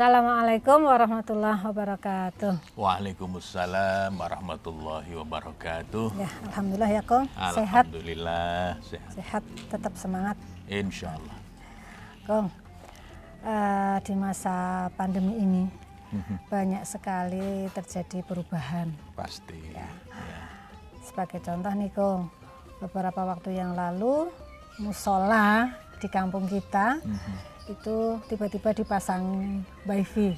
Assalamualaikum warahmatullahi wabarakatuh. Waalaikumsalam warahmatullahi wabarakatuh. Ya, alhamdulillah ya Kong. Sehat, Alhamdulillah sehat. sehat, tetap semangat. Insya Allah. Kong, eh, di masa pandemi ini banyak sekali terjadi perubahan. Pasti. Ya. Sebagai contoh nih Kong, beberapa waktu yang lalu musola di kampung kita itu tiba-tiba dipasang wifi.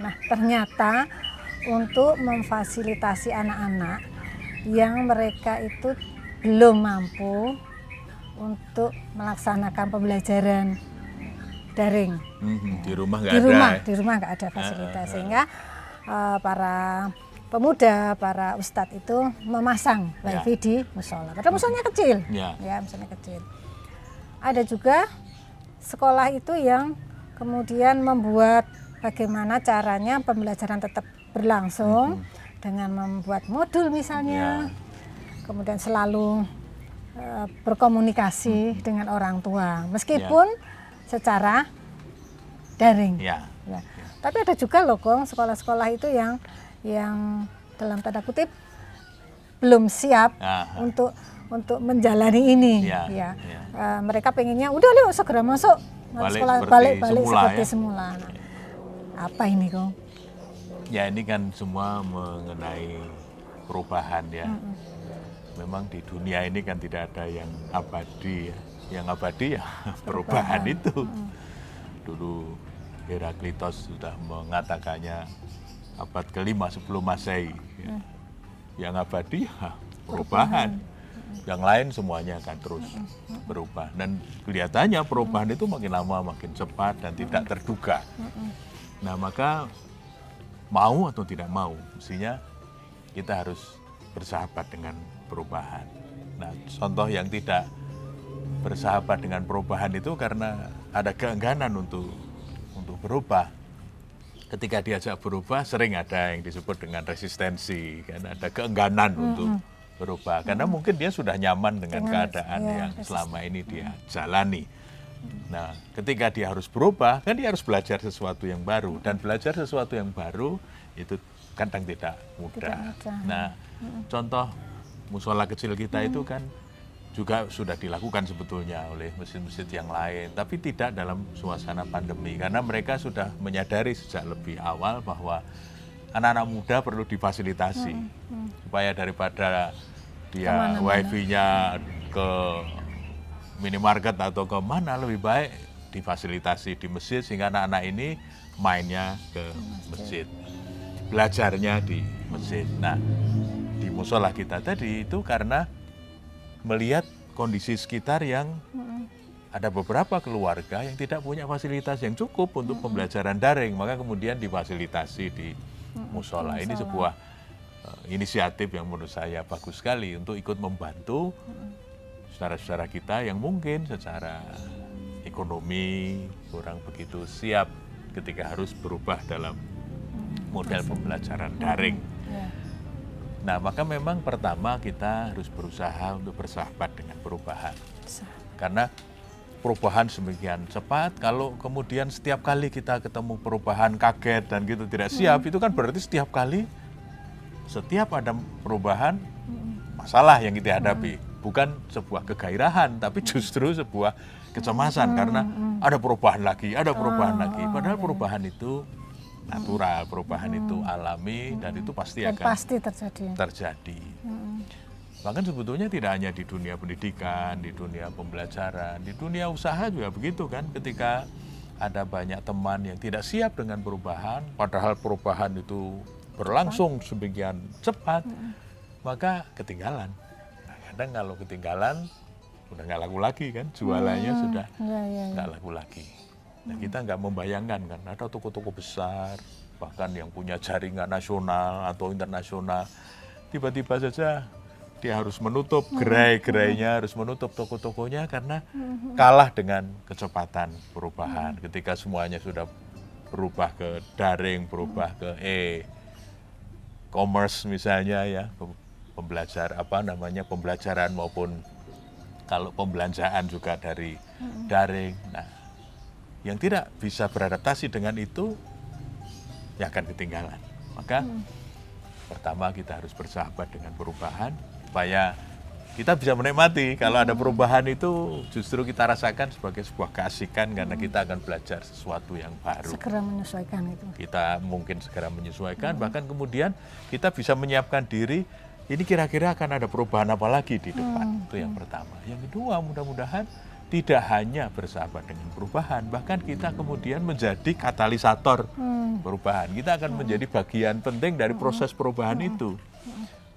Nah ternyata untuk memfasilitasi anak-anak yang mereka itu belum mampu untuk melaksanakan pembelajaran daring Di rumah nggak di ada. rumah ya? di rumah nggak ada fasilitas sehingga eh, para pemuda para ustadz itu memasang Ya. wifi di musola padahal musolanya kecil Ya. ya musolanya kecil ada juga sekolah itu yang kemudian membuat bagaimana caranya pembelajaran tetap berlangsung dengan membuat modul misalnya Ya. kemudian selalu eh, berkomunikasi dengan orang tua meskipun secara daring Ya. Ya. Tapi ada juga loh Kong sekolah-sekolah itu yang yang dalam tanda kutip belum siap Aha. untuk untuk menjalani ini. Ya, Ya. ya. Eh, mereka pengennya udah yuk segera masuk Balik sekolah seperti balik balik semula, seperti ya. semula. Nah, apa ini Kong? Ya ini kan semua mengenai perubahan ya. Memang di dunia ini kan tidak ada yang abadi ya. Yang abadi ya perubahan itu. Dulu Heraklitos sudah mengatakannya abad kelima sebelum masehi. ya. Yang abadi ya perubahan. Yang lain semuanya akan terus berubah. Dan kelihatannya perubahan itu makin lama makin cepat dan tidak terduga. Nah maka mau atau tidak mau, mestinya kita harus bersahabat dengan perubahan. Nah, contoh yang tidak bersahabat dengan perubahan itu karena ada keengganan untuk untuk berubah. Ketika diajak berubah, sering ada yang disebut dengan resistensi, kan ada keengganan untuk berubah. Karena mungkin dia sudah nyaman dengan, Dengan, keadaan ya, yang selama ini dia jalani. Nah, ketika dia harus berubah, kan dia harus belajar sesuatu yang baru. Dan belajar sesuatu yang baru itu kadang tidak mudah. mudah. Nah, contoh musola kecil kita itu kan juga sudah dilakukan sebetulnya oleh masjid-masjid yang lain, tapi tidak dalam suasana pandemi. Karena mereka sudah menyadari sejak lebih awal bahwa anak-anak muda perlu difasilitasi supaya daripada dia wifi-nya ke minimarket atau ke mana lebih baik difasilitasi di masjid sehingga anak-anak ini mainnya ke masjid. belajarnya di masjid. Nah di musola kita tadi itu karena melihat kondisi sekitar yang ada beberapa keluarga yang tidak punya fasilitas yang cukup untuk pembelajaran daring maka kemudian difasilitasi di musola. Ini sebuah eh, inisiatif yang menurut saya bagus sekali untuk ikut membantu saudara-saudara kita yang mungkin secara ekonomi kurang begitu siap ketika harus berubah dalam model pembelajaran daring. Ya. Nah, maka memang pertama kita harus berusaha untuk bersahabat dengan perubahan. Karena perubahan semakin cepat, kalau kemudian setiap kali kita ketemu perubahan kaget dan gitu tidak siap, itu kan berarti setiap kali setiap ada perubahan masalah yang kita hadapi. Bukan sebuah kegairahan tapi justru sebuah kecemasan karena ada perubahan lagi ada perubahan lagi. padahal perubahan itu natural perubahan itu alami dan itu pasti Dan akan pasti terjadi. terjadi bahkan sebetulnya tidak hanya di dunia pendidikan di dunia pembelajaran di dunia usaha juga begitu kan ketika ada banyak teman yang tidak siap dengan perubahan padahal perubahan itu berlangsung sebagian cepat maka ketinggalan. Nah, kadang kalau ketinggalan udah nggak laku lagi kan jualannya sudah Ya, ya, ya. nggak laku lagi. Nah, kita nggak membayangkan kan ada toko-toko besar bahkan yang punya jaringan nasional atau internasional tiba-tiba saja dia harus menutup gerai-gerainya harus menutup toko-tokonya karena kalah dengan kecepatan perubahan. Ketika semuanya sudah berubah ke daring berubah ke e commerce misalnya ya pem- pembelajar apa namanya pembelajaran maupun kalau pembelanjaan juga dari daring. Nah, yang tidak bisa beradaptasi dengan itu yang akan ketinggalan. Maka pertama kita harus bersahabat dengan perubahan supaya kita bisa menikmati kalau ada perubahan itu justru kita rasakan sebagai sebuah keasikan karena kita akan belajar sesuatu yang baru. Segera menyesuaikan itu. Kita mungkin segera menyesuaikan bahkan kemudian kita bisa menyiapkan diri ini kira-kira akan ada perubahan apa lagi di depan. Itu yang pertama. Yang kedua mudah-mudahan tidak hanya bersahabat dengan perubahan, bahkan kita kemudian menjadi katalisator perubahan. Kita akan menjadi bagian penting dari proses perubahan itu.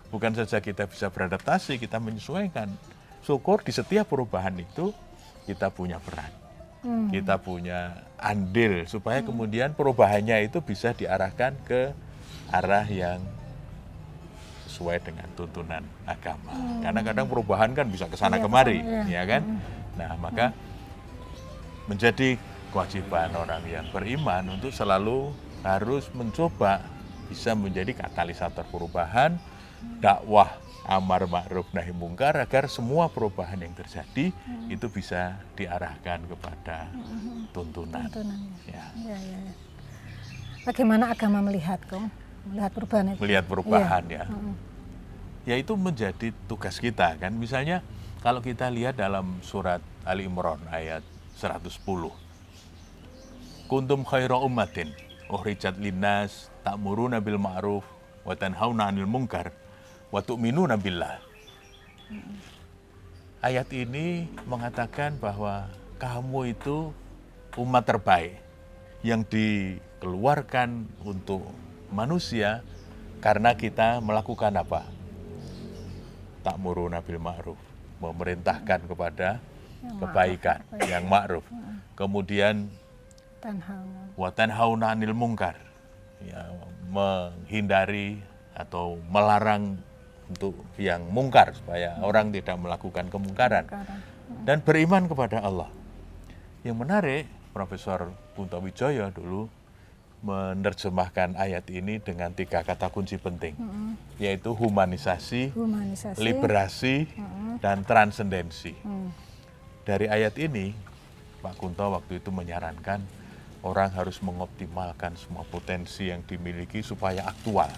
Bukan saja kita bisa beradaptasi, kita menyesuaikan. Syukur di setiap perubahan itu kita punya peran. Kita punya andil supaya kemudian perubahannya itu bisa diarahkan ke arah yang sesuai dengan tuntunan agama. Karena kadang perubahan kan bisa ke sana Iya, kemari, ke sana, iya. ya kan? Nah, maka menjadi kewajiban orang yang beriman untuk selalu harus mencoba bisa menjadi katalisator perubahan, dakwah amar ma'ruf nahi mungkar agar semua perubahan yang terjadi itu bisa diarahkan kepada tuntunan. Tuntunannya. Ya. Ya, ya, ya. Bagaimana agama melihat kong? Melihat perubahan itu. Melihat perubahan Iya. ya. Ya itu menjadi tugas kita kan. Misalnya kalau kita lihat dalam surat Ali Imran ayat 110. Kuntum khaira ummatin ukhrijat linnas ta'muruna bil ma'ruf wa tanhauna 'anil munkar wa tu'minuna billah. Ayat ini mengatakan bahwa kamu itu umat terbaik yang dikeluarkan untuk manusia karena kita melakukan apa? Ta'muruna bil ma'ruf, memerintahkan kepada kebaikan yang ma'ruf. Kemudian watan hauna anil mungkar ya, menghindari atau melarang untuk yang mungkar supaya orang tidak melakukan kemungkaran Sekarang. dan beriman kepada Allah. Yang menarik, Profesor Kunto Wijoyo dulu menerjemahkan ayat ini dengan tiga kata kunci penting, yaitu humanisasi, Humanisasi. liberasi, dan transendensi. Hmm. Dari ayat ini, Pak Kunto waktu itu menyarankan orang harus mengoptimalkan semua potensi yang dimiliki supaya aktual.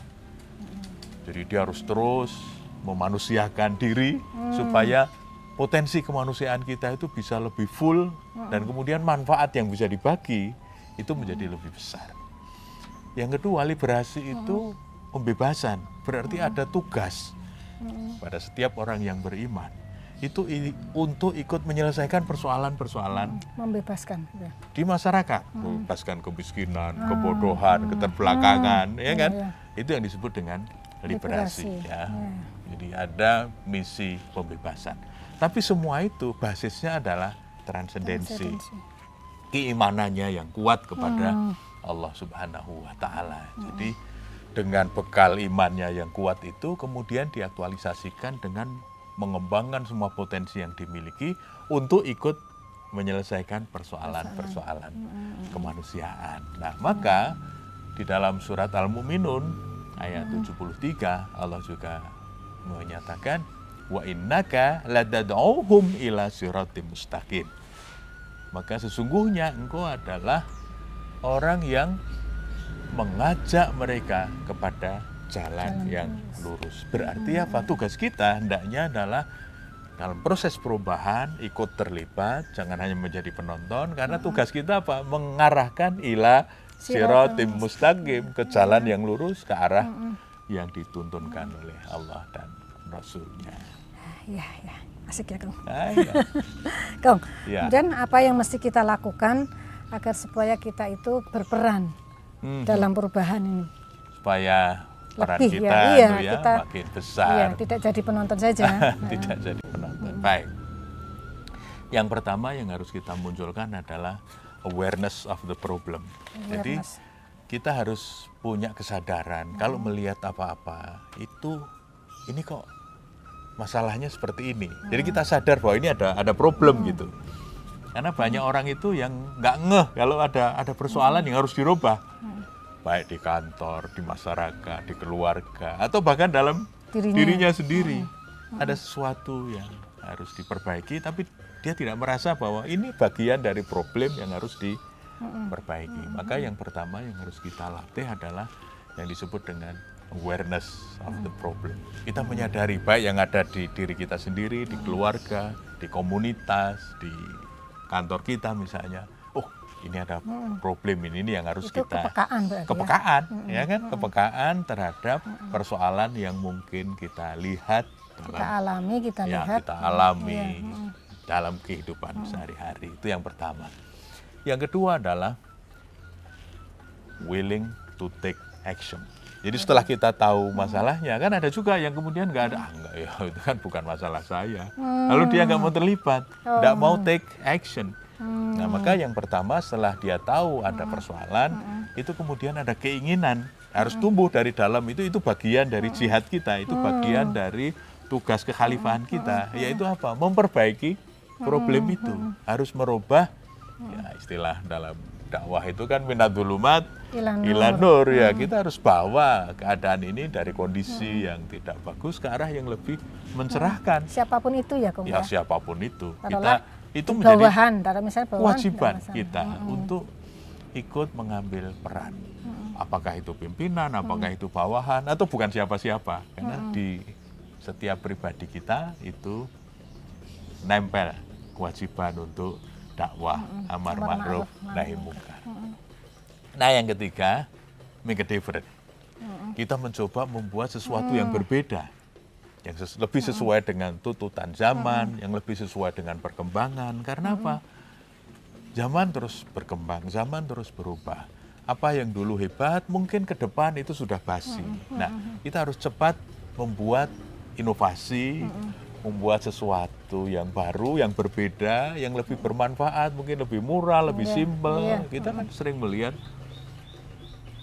Jadi dia harus terus memanusiakan diri supaya potensi kemanusiaan kita itu bisa lebih full dan kemudian manfaat yang bisa dibagi itu menjadi lebih besar. Yang kedua, liberasi itu pembebasan, berarti ada tugas pada setiap orang yang beriman. Itu untuk ikut menyelesaikan persoalan-persoalan Membebaskan. Ya. di masyarakat, membebaskan kemiskinan, kebodohan, keterbelakangan, ya kan? iya. Itu yang disebut dengan liberasi, Liberasi, ya. iya. Jadi ada misi pembebasan. Tapi semua itu basisnya adalah transendensi, Transendensi. keimanannya yang kuat kepada Allah Subhanahu wa taala. Jadi dengan bekal imannya yang kuat itu kemudian diaktualisasikan dengan mengembangkan semua potensi yang dimiliki untuk ikut menyelesaikan persoalan-persoalan kemanusiaan. Nah, maka di dalam surat Al-Mu'minun ayat 73 Allah juga menyatakan wa innaka ladad'uhum ila siratim mustaqim. Maka sesungguhnya engkau adalah orang yang mengajak mereka kepada jalan yang lurus. Berarti apa? Tugas kita hendaknya adalah dalam proses perubahan ikut terlibat, jangan hanya menjadi penonton karena tugas kita apa? Mengarahkan ila siratim mustaqim ke jalan yang lurus ke arah yang dituntunkan oleh Allah dan Rasulnya. Ya, ya. Asik ya, Kang. Ah, iya. Kang, Ya. dan apa yang mesti kita lakukan agar supaya kita itu berperan Hmm, dalam perubahan ini? supaya peran Lebih, kita ya. Iya, itu ya kita- makin Iya, besar. tidak jadi penonton saja. tidak jadi penonton. Baik. Yang pertama yang harus kita munculkan adalah awareness of the problem. Jadi Awareness. kita harus punya kesadaran kalau melihat apa-apa itu ini kok masalahnya seperti ini. Jadi kita sadar bahwa ini ada ada problem gitu. Karena banyak orang itu yang nggak ngeh kalau ada ada persoalan yang harus dirubah. Baik di kantor, di masyarakat, di keluarga, atau bahkan dalam Dirinya. dirinya sendiri. Ada sesuatu yang harus diperbaiki, tapi dia tidak merasa bahwa ini bagian dari problem yang harus perbaiki. Maka yang pertama yang harus kita latih adalah yang disebut dengan awareness of the problem. Kita menyadari baik yang ada di diri kita sendiri, di keluarga, di komunitas, di kantor kita misalnya. Oh, ini ada problem ini, ini yang harus Itu kita kepekaan ya? kepekaan, ya kan? Kepekaan terhadap persoalan yang mungkin kita lihat Kita alami, kita ya lihat. kita alami Iya, mm. Dalam kehidupan sehari-hari. Itu yang pertama. Yang kedua adalah willing to take action. Jadi setelah kita tahu masalahnya kan ada juga yang kemudian nggak ada, ah, enggak ya itu kan bukan masalah saya. Lalu dia nggak mau terlibat, nggak mau take action. Nah maka yang pertama setelah dia tahu ada persoalan, itu kemudian ada keinginan. Harus tumbuh dari dalam itu itu bagian dari jihad kita, itu bagian dari tugas kekhalifahan kita, yaitu apa? Memperbaiki problem itu, harus merubah ya istilah dalam dakwah itu kan minadulumat Ilan nur. ilan nur ya kita harus bawa keadaan ini dari kondisi yang tidak bagus ke arah yang lebih mencerahkan Siapa pun itu ya, Kong ya ya. siapa pun itu kita Taruhlah itu menjadi Bawahan, misalnya bawahan. kewajiban nggak masalah. kita untuk ikut mengambil peran. Apakah itu pimpinan, apakah itu bawahan, atau bukan siapa-siapa. Karena di setiap pribadi kita itu nempel kewajiban untuk dakwah, amar Amar ma'ruf, nahi munkar. Nah yang ketiga, make a difference. Kita mencoba membuat sesuatu yang berbeda yang ses- lebih sesuai dengan tuntutan zaman, yang lebih sesuai dengan perkembangan. Karena apa? Zaman terus berkembang, zaman terus berubah. Apa yang dulu hebat, mungkin ke depan itu sudah basi. Nah, kita harus cepat membuat inovasi, membuat sesuatu yang baru, yang berbeda, yang lebih bermanfaat, mungkin lebih murah, lebih Iya, simpel. iya. Kita kan sering melihat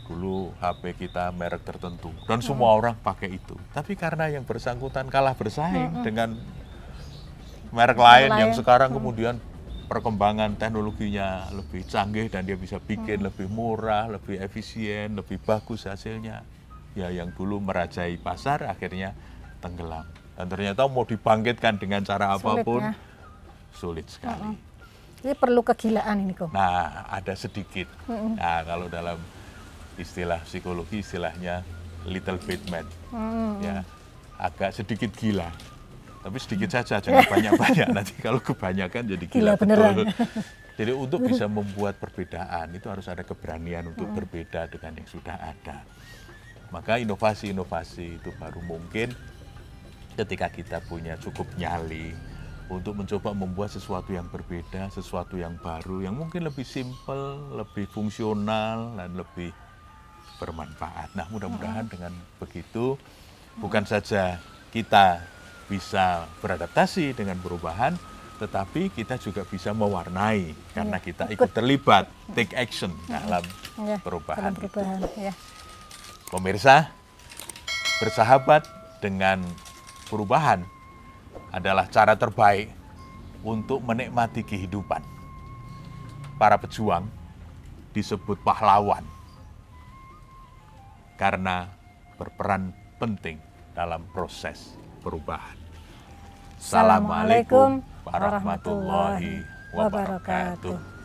dulu HP kita merek tertentu dan semua orang pakai itu. Tapi karena yang bersangkutan kalah bersaing dengan merek lain yang lain. sekarang kemudian perkembangan teknologinya lebih canggih dan dia bisa bikin lebih murah, lebih efisien, lebih bagus hasilnya. Ya yang dulu merajai pasar akhirnya tenggelam. Dan ternyata mau dibangkitkan dengan cara Sulit, apa pun ya. sulit sekali. Ini perlu kegilaan ini, Kong. Nah, ada sedikit. Nah, kalau dalam istilah psikologi istilahnya little bit mad. Ya, agak sedikit gila. Tapi sedikit saja, jangan banyak-banyak. Nanti kalau kebanyakan jadi Gila gila, beneran. betul. Jadi untuk bisa membuat perbedaan itu harus ada keberanian untuk berbeda dengan yang sudah ada. Maka inovasi-inovasi itu baru mungkin ketika kita punya cukup nyali untuk mencoba membuat sesuatu yang berbeda, sesuatu yang baru, yang mungkin lebih simpel, lebih fungsional, dan lebih bermanfaat. Nah, mudah-mudahan dengan begitu bukan saja kita bisa beradaptasi dengan perubahan, tetapi kita juga bisa mewarnai karena kita ikut terlibat, take action dalam Ya, perubahan dalam itu. perubahan, ya. Pemirsa, bersahabat dengan perubahan adalah cara terbaik untuk menikmati kehidupan. Para pejuang disebut pahlawan karena berperan penting dalam proses perubahan. Assalamualaikum warahmatullahi wabarakatuh.